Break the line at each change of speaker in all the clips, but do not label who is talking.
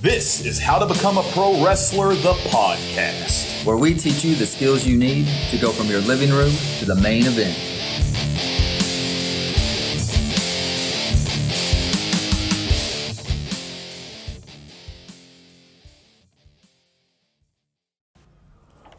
This is How to Become a Pro Wrestler, the podcast.
where we teach you the skills you need to go from your living room to the main event.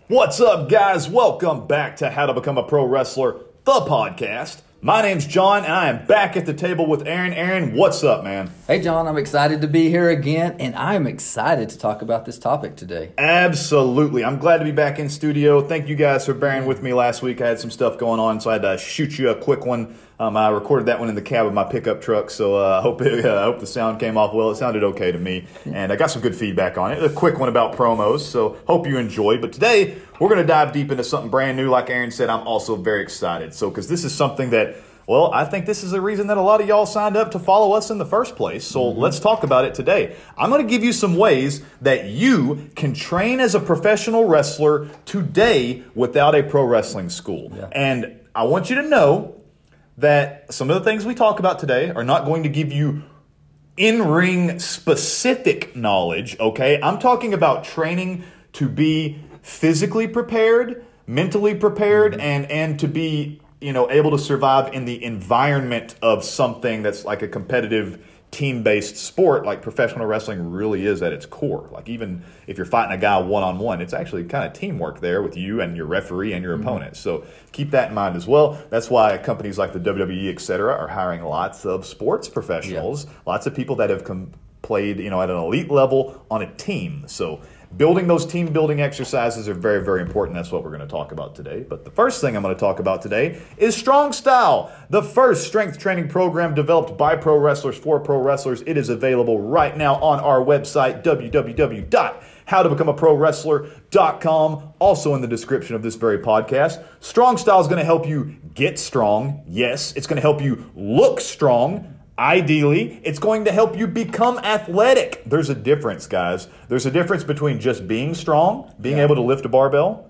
What's up, guys? Welcome back to How to Become a Pro Wrestler, the podcast. My name's John, and I am back at the table with Aaron. Aaron, what's up, man?
Hey, John, I'm excited to be here again, and I'm excited to talk about this topic today.
Absolutely. I'm glad to be back in studio. Thank you guys for bearing with me last week. I had some stuff going on, so I had to shoot you a quick one. Um, I recorded that one in the cab of my pickup truck, so uh, I hope it, uh, I hope the sound came off well. It sounded okay to me, and I got some good feedback on it. A quick one about promos, so hope you enjoyed. But today we're going to dive deep into something brand new. Like Aaron said, I'm also very excited. So because this is something that well, I think this is the reason that a lot of y'all signed up to follow us in the first place. So mm-hmm. let's talk about it today. I'm going to give you some ways that you can train as a professional wrestler today without a pro wrestling school.
Yeah.
And I want you to know that some of the things we talk about today are not going to give you in ring specific knowledge, okay? I'm talking about training to be physically prepared, mentally prepared, mm-hmm. and, and to be, you know, able to survive in the environment of something that's like a competitive team based sport like professional wrestling really is at its core. Like, even if you're fighting a guy one on one, it's actually kind of teamwork there with you and your referee and your mm-hmm. opponent. So keep that in mind as well. That's why companies like the WWE, et cetera, are hiring lots of sports professionals, lots of people that have com- played, you know, at an elite level on a team. So building those team building exercises are very, very important. That's what we're going to talk about today. But the first thing I'm going to talk about today is Strong Style, the first strength training program developed by pro wrestlers for pro wrestlers. It is available right now on our website, www.howtobecomeaprowrestler.com. Also in the description of this very podcast. Strong Style is going to help you get strong. Yes, it's going to help you look strong. Ideally, it's going to help you become athletic. There's a difference, guys. There's a difference between just being strong, being
Yeah.
able to lift a barbell,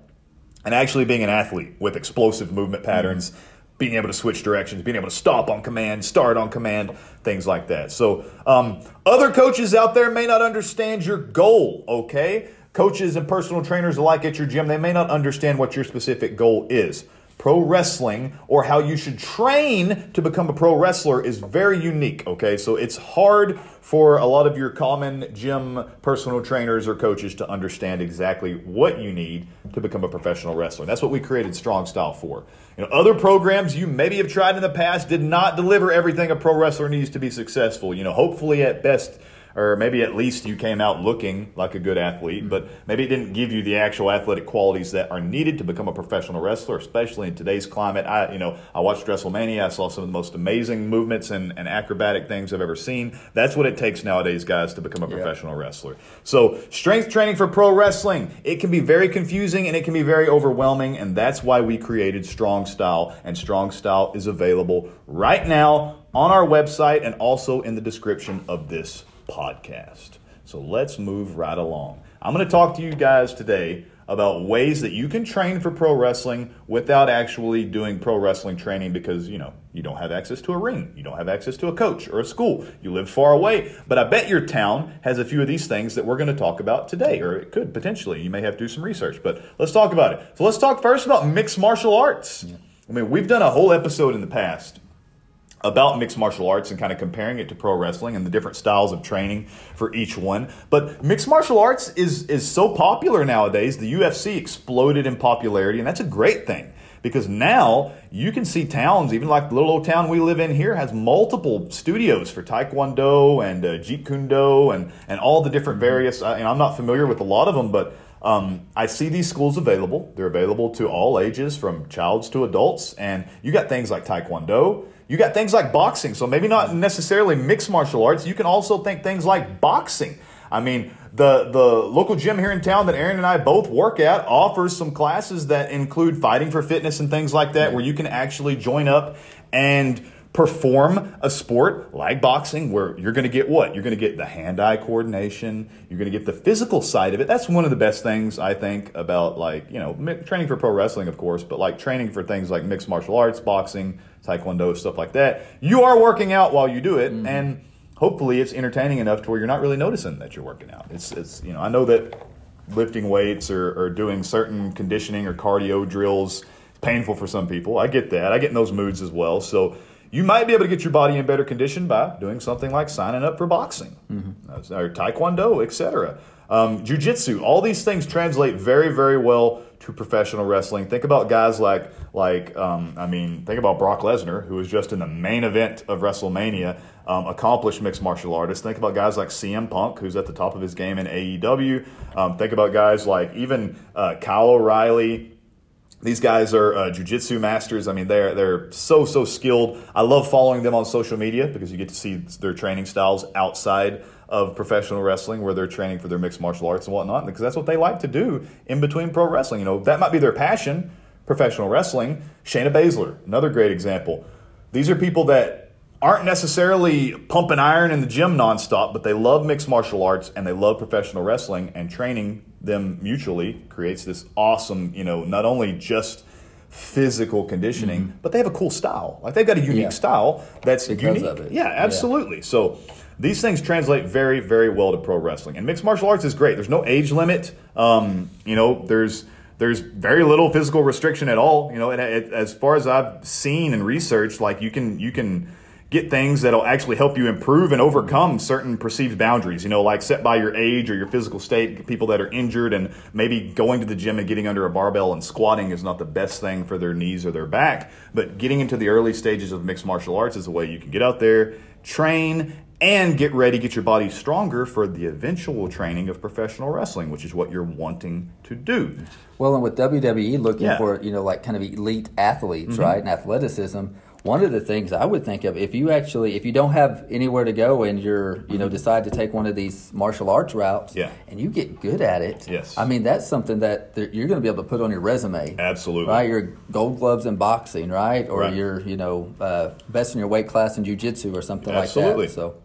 and actually being an athlete with explosive movement patterns, being able to switch directions, being able to stop on command, start on command, things like that. So, um, other coaches out there may not understand your goal, okay? Coaches and personal trainers alike at your gym, they may not understand what your specific goal is. Pro wrestling or how you should train to become a pro wrestler is very unique, okay? So it's hard for a lot of your common gym personal trainers or coaches to understand exactly what you need to become a professional wrestler. That's what we created Strong Style for. You know, other programs you maybe have tried in the past did not deliver everything a pro wrestler needs to be successful. You know, hopefully at best or maybe at least you came out looking like a good athlete, but maybe it didn't give you the actual athletic qualities that are needed to become a professional wrestler, especially in today's climate. I, you know, I watched WrestleMania. I saw some of the most amazing movements and, and acrobatic things I've ever seen. That's what it takes nowadays, guys, to become a professional wrestler. So, strength training for pro wrestling, it can be very confusing and it can be very overwhelming, and that's why we created Strong Style, and Strong Style is available right now on our website and also in the description of this podcast. So let's move right along. I'm going to talk to you guys today about ways that you can train for pro wrestling without actually doing pro wrestling training because, you know, you don't have access to a ring, you don't have access to a coach or a school, you live far away. But I bet your town has a few of these things that we're going to talk about today, or it could potentially. You may have to do some research, but let's talk about it. So let's talk first about mixed martial arts. I mean, we've done a whole episode in the past about mixed martial arts and kind of comparing it to pro wrestling and the different styles of training for each one. But mixed martial arts is is so popular nowadays. The UFC exploded in popularity, and that's a great thing because now you can see towns, even like the little old town we live in here, has multiple studios for Taekwondo and uh, Jeet Kune Do and and all the different various. Uh, and I'm not familiar with a lot of them, but um, I see these schools available. They're available to all ages, from childs to adults, and you got things like Taekwondo. You got things like boxing, so maybe not necessarily mixed martial arts. You can also think things like boxing. I mean, the the local gym here in town that Aaron and I both work at offers some classes that include fighting for fitness and things like that, where you can actually join up and perform a sport like boxing where you're going to get what? You're going to get the hand-eye coordination, you're going to get the physical side of it. That's one of the best things I think about like, you know, mi- training for pro wrestling of course, but like training for things like mixed martial arts, boxing, taekwondo, stuff like that. You are working out while you do it mm-hmm. and hopefully it's entertaining enough to where you're not really noticing that you're working out. It's, it's you know, I know that lifting weights or, or doing certain conditioning or cardio drills is painful for some people. I get that. I get in those moods as well. So you might be able to get your body in better condition by doing something like signing up for boxing mm-hmm. or taekwondo, etc. Um, jiu-jitsu, all these things translate very, very well to professional wrestling. Think about guys like, like um, I mean, think about Brock Lesnar, who was just in the main event of WrestleMania, um, accomplished mixed martial artist. Think about guys like CM Punk, who's at the top of his game in AEW. Um, think about guys like even uh, Kyle O'Reilly. These guys are uh, jujitsu masters. I mean, they're they're so so skilled. I love following them on social media because you get to see their training styles outside of professional wrestling, where they're training for their mixed martial arts and whatnot, because that's what they like to do in between pro wrestling. You know, that might be their passion, professional wrestling. Shayna Baszler, another great example. These are people that aren't necessarily pumping iron in the gym nonstop, but they love mixed martial arts and they love professional wrestling, and training them mutually creates this awesome, you know, not only just physical conditioning, mm-hmm. but they have a cool style. Like they've got a unique yeah. style that's
because
unique. Yeah, absolutely. Yeah. So these things translate very, very well to pro wrestling. And mixed martial arts is great. There's no age limit. Um, you know, there's there's very little physical restriction at all. You know, it, it, as far as I've seen and researched, like you can you can get things that'll actually help you improve and overcome certain perceived boundaries, you know, like set by your age or your physical state, people that are injured and maybe going to the gym and getting under a barbell and squatting is not the best thing for their knees or their back. But getting into the early stages of mixed martial arts is a way you can get out there, train, and get ready, get your body stronger for the eventual training of professional wrestling, which is what you're wanting to do.
Well, and with WWE looking yeah. for, you know, like kind of elite athletes, mm-hmm. right, and athleticism, one of the things I would think of if you actually if you don't have anywhere to go and you're you know decide to take one of these martial arts routes
yeah.
and you get good at it
yes
I mean that's something that you're going to be able to put on your resume
absolutely
right your gold gloves in boxing right or
right.
you're you know uh, best in your weight class in jiu-jitsu or something
absolutely.
like that so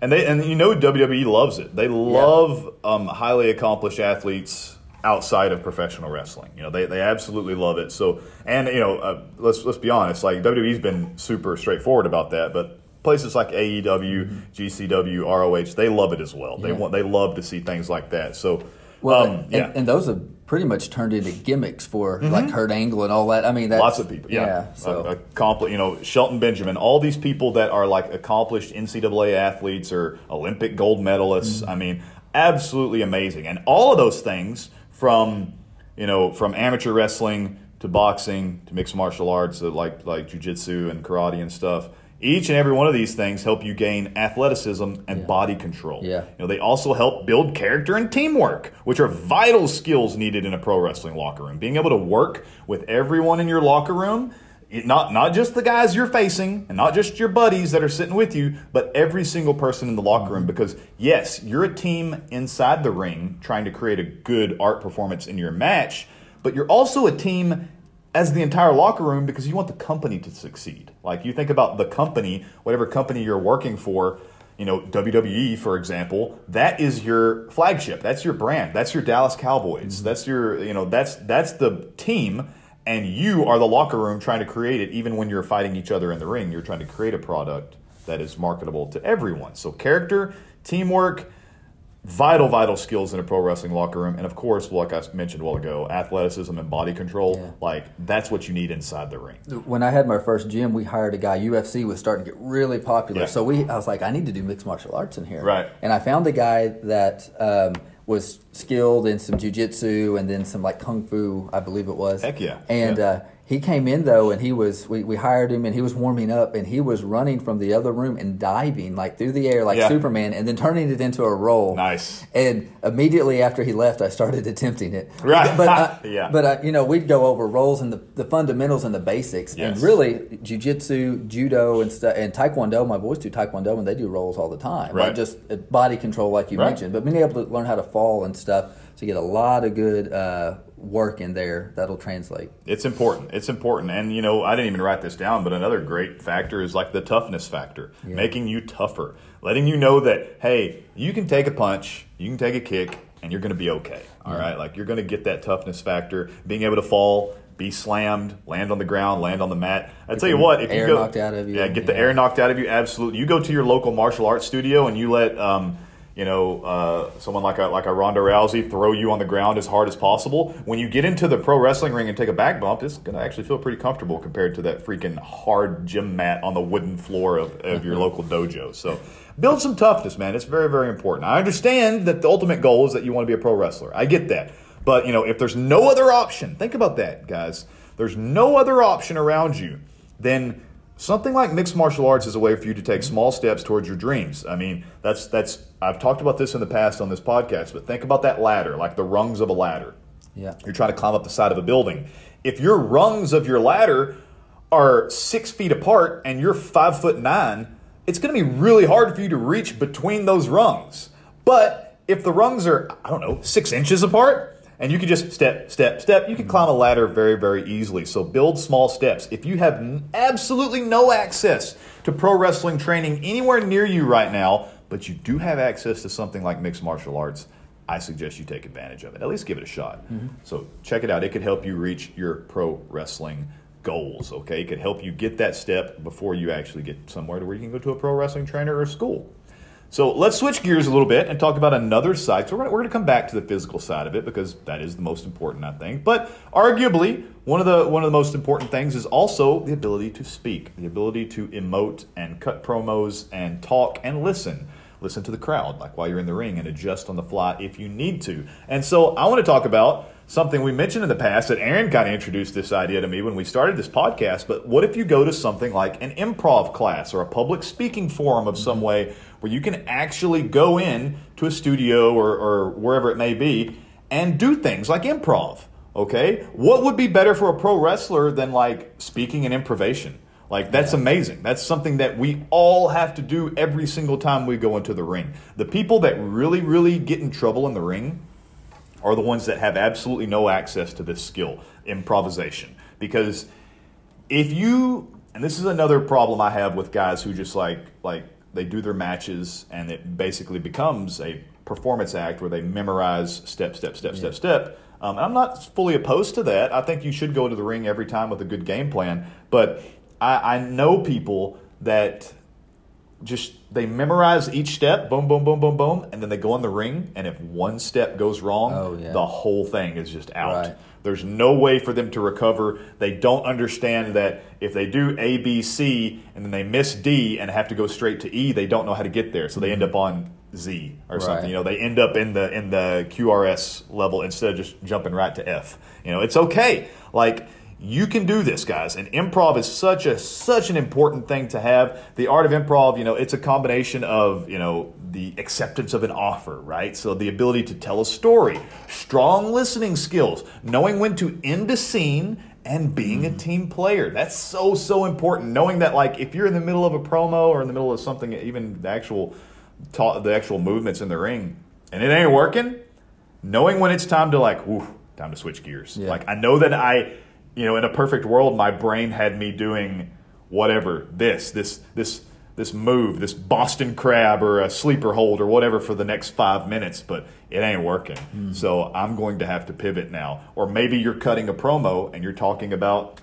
and they and you know WWE loves it they love yeah. um, highly accomplished athletes outside of professional wrestling. You know, they, they absolutely love it. So, and you know, uh, let's let's be honest. Like WWE's been super straightforward about that, but places like AEW, mm-hmm. GCW, ROH, they love it as well. Yeah. They want they love to see things like that. So,
well, um, and, yeah, and those have pretty much turned into gimmicks for mm-hmm. like Kurt Angle and all that. I mean,
lots of people. Yeah, yeah so accomplished. You know, Shelton Benjamin, all these people that are like accomplished NCAA athletes or Olympic gold medalists. Mm-hmm. I mean, absolutely amazing, and all of those things from you know from amateur wrestling to boxing to mixed martial arts uh, like like jujitsu and karate and stuff. Each and every one of these things help you gain athleticism and
yeah.
body control.
Yeah.
You know, they also help build character and teamwork, which are vital skills needed in a pro wrestling locker room. Being able to work with everyone in your locker room not not just the guys you're facing and not just your buddies that are sitting with you, but every single person in the locker room. Because yes, you're a team inside the ring trying to create a good art performance in your match, but you're also a team as the entire locker room because you want the company to succeed. Like you think about the company, whatever company you're working for. You know, WWE, for example, that is your flagship. That's your brand. That's your Dallas Cowboys. Mm-hmm. That's your, you know, that's that's the team and you are the locker room trying to create it even when you're fighting each other in the ring. You're trying to create a product that is marketable to everyone. So character teamwork vital vital skills in a pro wrestling locker room. And of course like i mentioned a while ago athleticism and body control. Yeah. like that's what you need inside the ring.
When i had my first gym we hired a guy. Ufc was starting to get really popular.
Yeah.
so we i was like i need to do mixed martial arts in here.
Right.
And i found a guy that um, was skilled in some jujitsu and then some like kung fu, I believe it was.
Heck yeah!
And
yeah.
Uh, he came in though, and he was we, we hired him, and he was warming up, and he was running from the other room and diving like through the air like
yeah.
Superman, and then turning it into a roll.
Nice.
And immediately after he left, I started attempting it.
Right.
But uh,
yeah.
But uh, you know, we'd go over rolls and the, the fundamentals and the basics,
yes.
and really jujitsu, judo, and stuff, and taekwondo. My boys do taekwondo, and they do rolls all the time,
right?
Like just uh, body control, like you
right.
mentioned, but being able to learn how to fall and stuff. So you get a lot of good uh, work in there that'll translate.
It's important. It's important. And, you know, I didn't even write this down, but another great factor is like the toughness factor,
yeah.
making you tougher, letting you know that, hey, you can take a punch, you can take a kick, and you're going to be okay. All yeah. right, Like you're going to get that toughness factor, being able to fall be slammed, land on the ground, land on the mat. I tell you what, if you go,
knocked out of you,
yeah, get the air knocked out of you. Absolutely, you go to your local martial arts studio and you let. Um, you know, uh, someone like a like a Ronda Rousey throw you on the ground as hard as possible. When you get into the pro wrestling ring and take a back bump, it's going to actually feel pretty comfortable compared to that freaking hard gym mat on the wooden floor of, of your local dojo. So, build some toughness, man. It's very very important. I understand that the ultimate goal is that you want to be a pro wrestler. I get that, but you know, if there's no other option, think about that, guys. There's no other option around you, then something like mixed martial arts is a way for you to take mm-hmm. small steps towards your dreams. I mean, that's that's I've talked about this in the past on this podcast, but think about that ladder, like the rungs of a ladder.
Yeah.
You're trying to climb up the side of a building. If your rungs of your ladder are six feet apart and you're five foot nine, it's going to be really hard for you to reach between those rungs. But if the rungs are, I don't know, six inches apart, and you can just step, step, step. You can climb a ladder very, very easily. So build small steps. If you have n- absolutely no access to pro wrestling training anywhere near you right now, but you do have access to something like mixed martial arts, I suggest you take advantage of it. At least give it a shot. Mm-hmm. So check it out. It could help you reach your pro wrestling goals. Okay, it could help you get that step before you actually get somewhere to where you can go to a pro wrestling trainer or school. So let's switch gears a little bit and talk about another side. So we're going to come back to the physical side of it because that is the most important, I think. But arguably, one of the one of the most important things is also the ability to speak, the ability to emote and cut promos and talk and listen. Listen to the crowd, like while you're in the ring, and adjust on the fly if you need to. And so I want to talk about something we mentioned in the past that Aaron kind of introduced this idea to me when we started this podcast. But what if you go to something like an improv class or a public speaking forum of some mm-hmm. way where you can actually go in to a studio or, or wherever it may be and do things like improv? Okay, what would be better for a pro wrestler than like speaking and improvisation? Like that's amazing. That's something that we all have to do every single time we go into the ring. The people that really, really get in trouble in the ring are the ones that have absolutely no access to this skill, improvisation. Because if you and this is another problem I have with guys who just like like they do their matches and it basically becomes a performance act where they memorize step, step, step, step, step. Um, and I'm not fully opposed to that. I think you should go to the ring every time with a good game plan. But I, I know people that just they memorize each step, boom, boom, boom, boom, boom, and then they go in the ring, and if one step goes wrong,
Oh, yeah.
the whole thing is just out.
Right.
There's no way for them to recover. They don't understand that if they do A, B, C, and then they miss D and have to go straight to E, they don't know how to get there. So they end mm-hmm. up on Z or something. You know, they end up in the in the QRS level instead of just jumping right to F. You know, it's okay. Like you can do this, guys. And improv is such a such an important thing to have. The art of improv, you know, it's a combination of you know the acceptance of an offer, right? So the ability to tell a story, strong listening skills, knowing when to end a scene. And being a mm-hmm. team player. That's so, so important. Knowing that, like, if you're in the middle of a promo or in the middle of something, even the actual, ta- the actual movements in the ring, and it ain't working, knowing when it's time to like, time to switch gears.
Yeah.
Like I know that I, you know, in a perfect world, my brain had me doing whatever this, this, this, this move, this Boston crab or a sleeper hold or whatever for the next five minutes, but it ain't working. Hmm. So I'm going to have to pivot now. Or maybe you're cutting a promo and you're talking about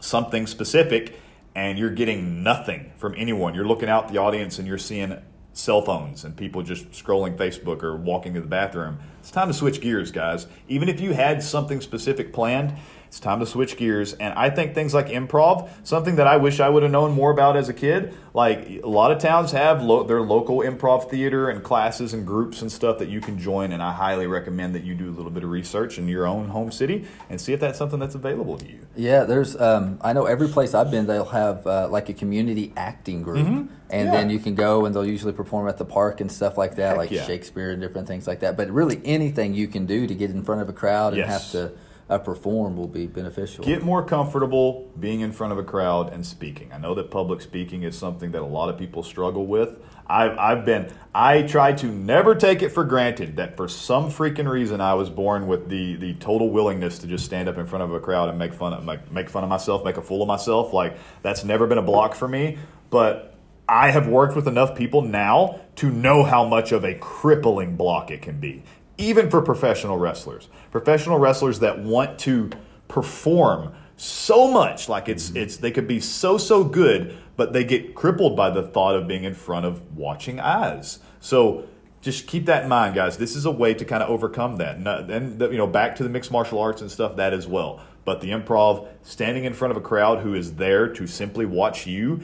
something specific and you're getting nothing from anyone. You're looking out the audience and you're seeing cell phones and people just scrolling Facebook or walking to the bathroom. It's time to switch gears, guys. Even if you had something specific planned, it's time to switch gears. And I think things like improv, something that I wish I would have known more about as a kid. Like a lot of towns have lo- their local improv theater and classes and groups and stuff that you can join. And I highly recommend that you do a little bit of research in your own home city and see if that's something that's available to you.
Yeah, there's. Um, I know every place I've been, they'll have uh, like a community acting group, and
Yeah.
then you can go and they'll usually perform at the park and stuff like that,
Heck
like
yeah.
Shakespeare and different things like that. But really, anything you can do to get in front of a crowd and
Yes.
have to uh, perform will be beneficial.
Get more comfortable being in front of a crowd and speaking. I know that public speaking is something that a lot of people struggle with. I've, I've been, I try to never take it for granted that for some freaking reason I was born with the, the total willingness to just stand up in front of a crowd and make fun of, make, make fun of myself, make a fool of myself. Like, that's never been a block for me. But I have worked with enough people now to know how much of a crippling block it can be, even for professional wrestlers. Professional wrestlers that want to perform so much like it's
Mm-hmm.
it's they could be so so good but they get crippled by the thought of being in front of watching eyes so just keep that in mind guys this is a way to kind of overcome that and, and you know back to the mixed martial arts and stuff that as well but the improv standing in front of a crowd who is there to simply watch you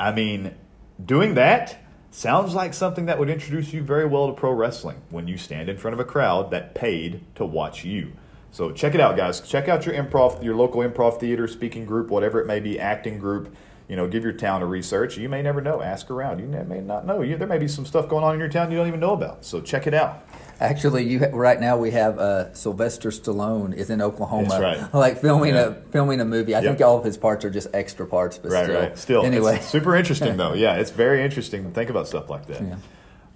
i mean doing that sounds like something that would introduce you very well to pro wrestling when you stand in front of a crowd that paid to watch you so check it out, guys. Check out your improv, your local improv theater, speaking group, whatever it may be, acting group. You know, give your town a research. You may never know. Ask around. You may not know. You, there may be some stuff going on in your town you don't even know about. So check it out.
Actually, you ha- right now we have uh, Sylvester Stallone is in Oklahoma,
That's right.
like filming
Yeah.
a filming a movie. I
Yep.
think all of his parts are just extra parts, but
Right,
still,
right. Still,
anyway.
super interesting though. Yeah, it's very interesting to think about stuff like that.
Yeah.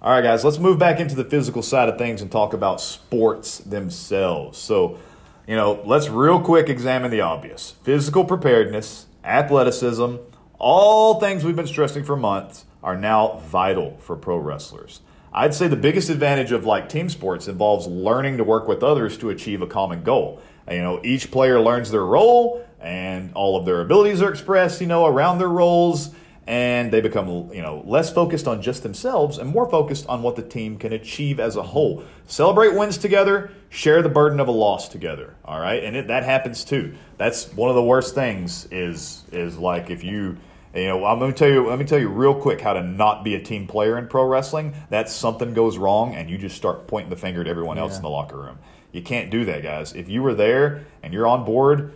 All right, guys, let's move back into the physical side of things and talk about sports themselves. So, you know, let's real quick examine the obvious: physical preparedness, athleticism, all things we've been stressing for months are now vital for pro wrestlers. I'd say the biggest advantage of like team sports involves learning to work with others to achieve a common goal. You know, each player learns their role and all of their abilities are expressed, you know, around their roles and they become, you know, less focused on just themselves and more focused on what the team can achieve as a whole. Celebrate wins together, share the burden of a loss together, all right? And it, that happens too. That's one of the worst things is is like if you you know, I'm going to tell you. Let me tell you real quick how to not be a team player in pro wrestling. That something goes wrong, and you just start pointing the finger at everyone else
Yeah.
in the locker room. You can't do that, guys. If you were there and you're on board,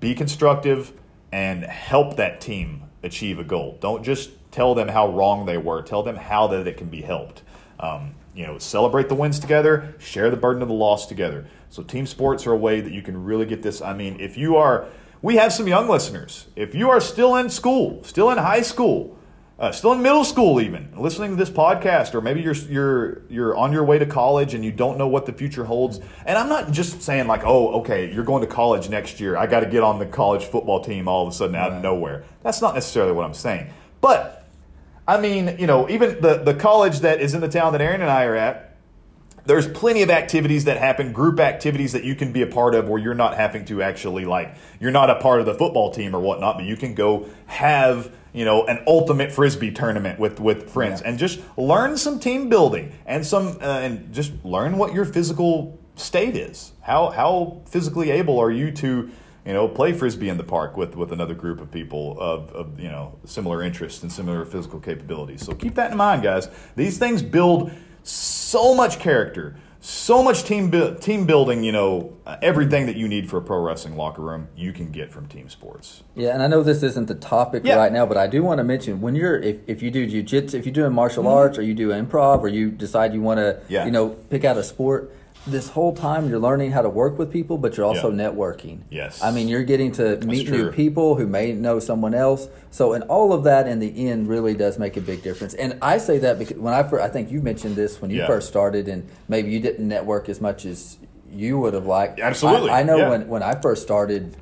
be constructive and help that team achieve a goal. Don't just tell them how wrong they were. Tell them how that it can be helped. Um, you know, celebrate the wins together, share the burden of the loss together. So team sports are a way that you can really get this. I mean, if you are, we have some young listeners. If you are still in school, still in high school, uh, still in middle school, even listening to this podcast, or maybe you're you're you're on your way to college and you don't know what the future holds. And I'm not just saying like, oh, okay, you're going to college next year. I got to get on the college football team all of a sudden out of nowhere. That's not necessarily what I'm saying. But I mean, you know, even the the college that is in the town that Aaron and I are at, there's plenty of activities that happen, group activities that you can be a part of where you're not having to actually like you're not a part of the football team or whatnot, but you can go have you know an ultimate frisbee tournament with with friends
Yeah.
and just learn some team building and some uh, and just learn what your physical state is. How how physically able are you to you know play frisbee in the park with with another group of people of, of you know similar interests and similar physical capabilities. So keep that in mind, guys. These things build so much character, so much team bu- team building. You know uh, everything that you need for a pro wrestling locker room you can get from team sports.
Yeah, and I know this isn't the topic
Yeah.
right now, but I do want to mention when you're if, if you do jujitsu, if you're doing martial arts, or you do improv, or you decide you want to,
Mm-hmm. Yeah.
you know, pick out a sport. This whole time you're learning how to work with people, but you're also
Yeah.
networking.
Yes.
I mean you're getting to meet new people who may know someone else. So, and all of that in the end really does make a big difference. And I say that because when I first, I think you mentioned this when you
Yeah.
first started, and maybe you didn't network as much as you would have liked.
Absolutely,
I, I know
yeah.
when when I first started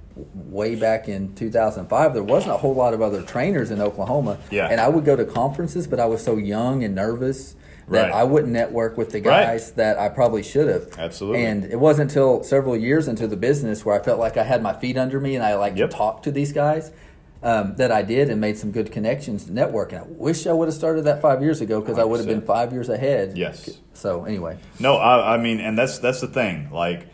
way back in 2005 there wasn't a whole lot of other trainers in Oklahoma
Yeah.
and I would go to conferences but I was so young and nervous that
Right.
I wouldn't network with the
Right.
guys that I probably should have
Absolutely.
and it wasn't until several years into the business where I felt like I had my feet under me and I like
Yep.
to talk to these guys um, that I did and made some good connections to network and I wish I would have started that five years ago because I would have been five years ahead
Yes.
so anyway
No, I, I mean, and that's that's the thing. Like,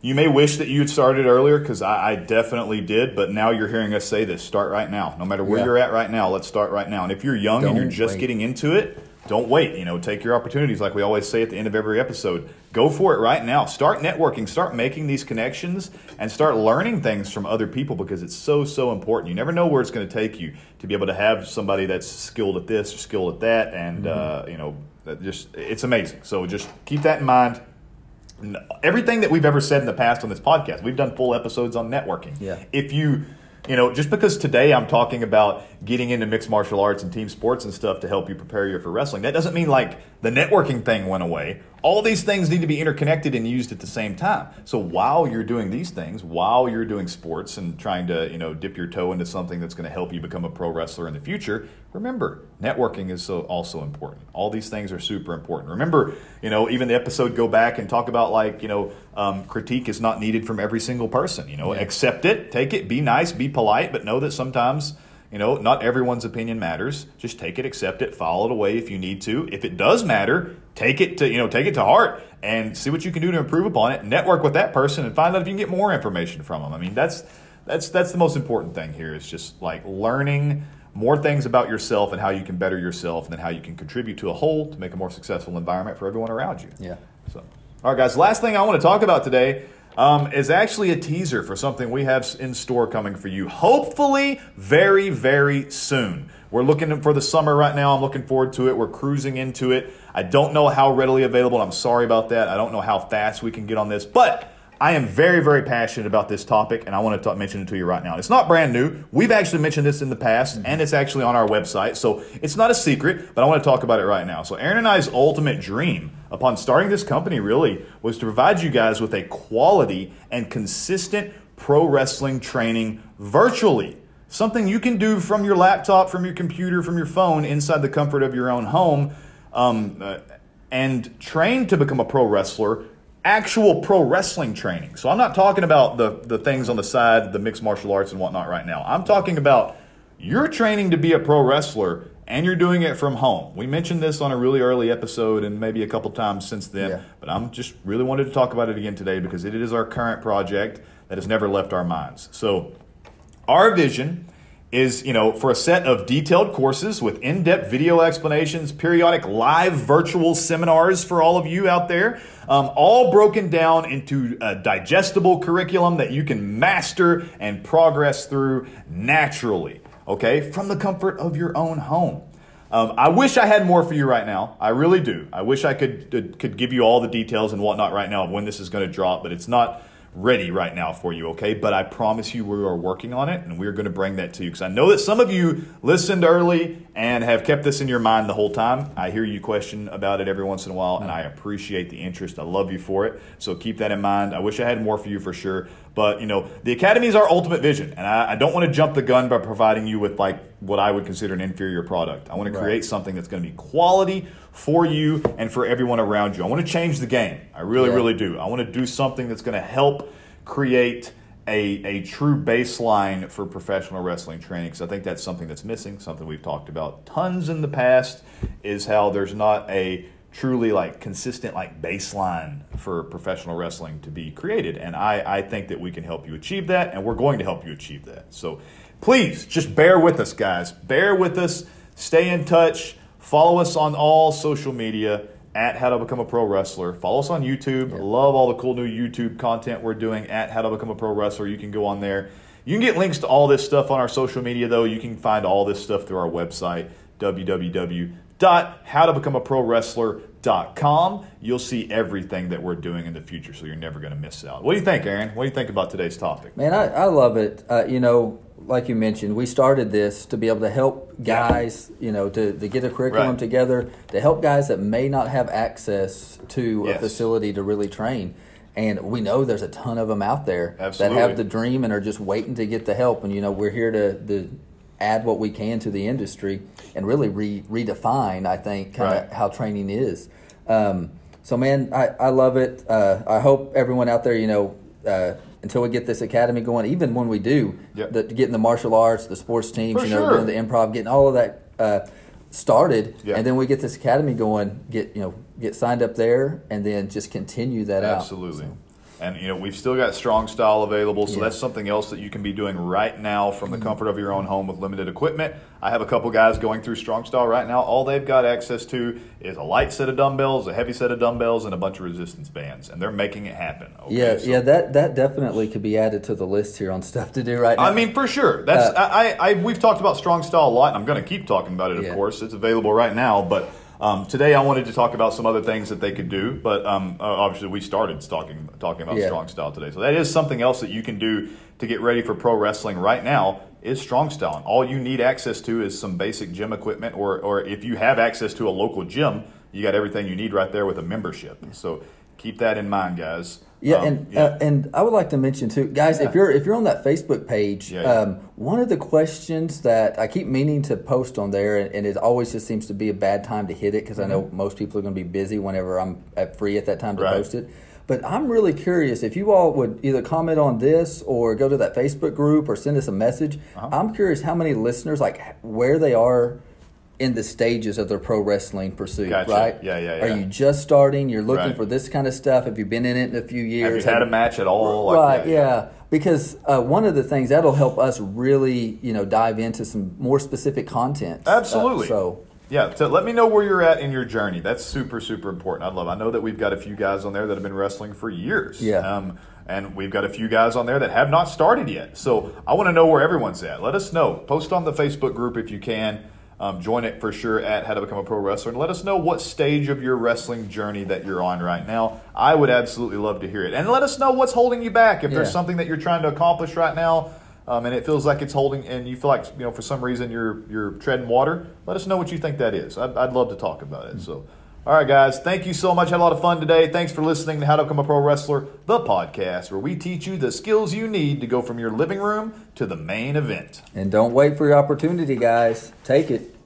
you may wish that you had started earlier because I, I definitely did, but now you're hearing us say this: start right now. No matter where
Yeah.
you're at right now, let's start right now. And if you're young and you're just
wait.
getting into it, don't wait. You know, take your opportunities, like we always say at the end of every episode. Go for it right now. Start networking. Start making these connections, and start learning things from other people because it's so so important. You never know where it's going to take you to be able to have somebody that's skilled at this or skilled at that, and uh, you know, just it's amazing. So just keep that in mind. Everything that we've ever said in the past on this podcast, we've done full episodes on networking.
Yeah.
If you, you know, just because today I'm talking about getting into mixed martial arts and team sports and stuff to help you prepare you for wrestling, that doesn't mean like the networking thing went away. All these things need to be interconnected and used at the same time. So while you're doing these things, while you're doing sports and trying to, you know, dip your toe into something that's going to help you become a pro wrestler in the future, remember, networking is so also important. All these things are super important. Remember, you know, even the episode go back and talk about like, you know, um, critique is not needed from every single person. You know, yeah. accept it, take it, be nice, be polite, but know that sometimes you know, not everyone's opinion matters. Just take it, accept it, follow it away if you need to. If it does matter, take it to, you know, take it to heart and see what you can do to improve upon it. Network with that person and find out if you can get more information from them. I mean, that's that's that's the most important thing here is just like learning more things about yourself and how you can better yourself and then how you can contribute to a whole to make a more successful environment for everyone around you.
Yeah.
So, all right, guys, last thing I want to talk about today um, is actually a teaser for something we have in store coming for you, hopefully very, very soon. We're looking for the summer right now. I'm looking forward to it. We're cruising into it. I don't know how readily available. I'm sorry about that. I don't know how fast we can get on this, but I am very, very passionate about this topic, and I want to talk, mention it to you right now. It's not brand new. We've actually mentioned this in the past, mm-hmm. and it's actually on our website, so it's not a secret, but I want to talk about it right now. So, Aaron and I's ultimate dream upon starting this company really was to provide you guys with a quality and consistent pro wrestling training virtually. Something you can do from your laptop, from your computer, from your phone, inside the comfort of your own home, um, uh, and train to become a pro wrestler actual pro wrestling training. So I'm not talking about the, the things on the side, the mixed martial arts and whatnot right now. I'm talking about you're training to be a pro wrestler and you're doing it from home. We mentioned this on a really early episode and maybe a couple times since then, yeah. but I'm just really wanted to talk about it again today because it is our current project that has never left our minds. So our vision is you know for a set of detailed courses with in-depth video explanations periodic live virtual seminars for all of you out there um, all broken down into a digestible curriculum that you can master and progress through naturally okay from the comfort of your own home um, I wish I had more for you right now. I really do. I wish I could uh, could give you all the details and whatnot right now of when this is going to drop, but it's not ready right now for you, okay? But I promise you we are working on it and we're going to bring that to you because I know that some of you listened early and have kept this in your mind the whole time. I hear you question about it every once in a while and I appreciate the interest. I love you for it. So keep that in mind. I wish I had more for you for sure. But, you know, the Academy is our ultimate vision. And I, I don't want to jump the gun by providing you with like what I would consider an inferior product. I want to create right. something that's going to be quality for you and for everyone around you. I want to change the game. I really, yeah. really do. I want to do something that's going to help create a, a true baseline for professional wrestling training because I think that's something that's missing, something we've talked about tons in the past, is how there's not a truly like consistent like baseline for professional wrestling to be created. And I, I think that we can help you achieve that and we're going to help you achieve that. So please just bear with us, guys. Bear with us, stay in touch. Follow us on all social media at How to Become a Pro Wrestler. Follow us on YouTube. Yeah. Love all the cool new YouTube content we're doing at How to Become a Pro Wrestler. You can go on there. You can get links to all this stuff on our social media, though. You can find all this stuff through our website, www.howtobecomeaprowrestler.com. You'll see everything that we're doing in the future, so you're never going to miss out. What do you think, Aaron? What do you think about today's topic?
Man, I, I love it. Uh, you know, like you mentioned, we started this to be able to help guys, you know, to, to get a curriculum right. together, to help guys that may not have access to yes. a facility to really train. And we know there's a ton of them out there
Absolutely.
that have the dream and are just waiting to get the help. And, you know, we're here to, to add what we can to the industry and really re- redefine, I think, kind of right. how training is. Um, so, man, I, I love it. Uh, I hope everyone out there, you know, uh, until we get this academy going. Even when we do, yep. the, getting the martial arts, the sports teams,
For
you know,
sure.
doing the improv, getting all of that uh, started, yep. and then we get this academy going. Get you know, get signed up there, and then just continue that
Absolutely.
out. Absolutely.
And you know we've still got strong style available, so yeah. that's something else that you can be doing right now from the comfort of your own home with limited equipment. I have a couple guys going through strong style right now. All they've got access to is a light set of dumbbells, a heavy set of dumbbells, and a bunch of resistance bands, and they're making it happen.
Okay? Yeah, so, yeah, that that definitely could be added to the list here on stuff to do right now.
I mean, for sure. That's uh, I, I we've talked about strong style a lot, and I'm going to keep talking about it. Of yeah. course, it's available right now, but um, today, I wanted to talk about some other things that they could do, but um, obviously, we started talking talking about yeah. strong style today. So that is something else that you can do to get ready for pro wrestling right now. Is strong style. all you need access to is some basic gym equipment, or or if you have access to a local gym, you got everything you need right there with a membership. So keep that in mind, guys.
Yeah, um, and yeah. Uh, and I would like to mention too, guys, yeah. if you're if you're on that Facebook page, yeah, um, one of the questions that I keep meaning to post on there, and, and it always just seems to be a bad time to hit it because mm-hmm. I know mm-hmm. most people are going to be busy whenever I'm at free at that time to right. post it. But I'm really curious if you all would either comment on this or go to that Facebook group or send us a message. Uh-huh. I'm curious how many listeners, like where they are in the stages of their pro wrestling pursuit,
gotcha.
right?
Yeah, yeah, yeah.
Are you just starting? You're looking right. for this kind of stuff. Have you been in it in a few years?
Have you had a match at all?
Right, yeah, yeah. Because uh, one of the things that'll help us really, you know, dive into some more specific content.
Absolutely.
Uh, so.
Yeah, so let me know where you're at in your journey. That's super, super important. I love. I know that we've got a few guys on there that have been wrestling for years.
Yeah. Um,
and we've got a few guys on there that have not started yet. So I want to know where everyone's at. Let us know. Post on the Facebook group if you can. Um, join it for sure at How to Become a Pro Wrestler and let us know what stage of your wrestling journey that you're on right now. I would absolutely love to hear it. And let us know what's holding you back. If yeah. there's something that you're trying to accomplish right now um, and it feels like it's holding, and you feel like, you know, for some reason you're, you're treading water, let us know what you think that is. I'd, I'd love to talk about it. So, all right, guys, thank you so much. Had a lot of fun today. Thanks for listening to How to Become a Pro Wrestler, the podcast where we teach you the skills you need to go from your living room to the main event.
And don't wait for your opportunity, guys. Take it.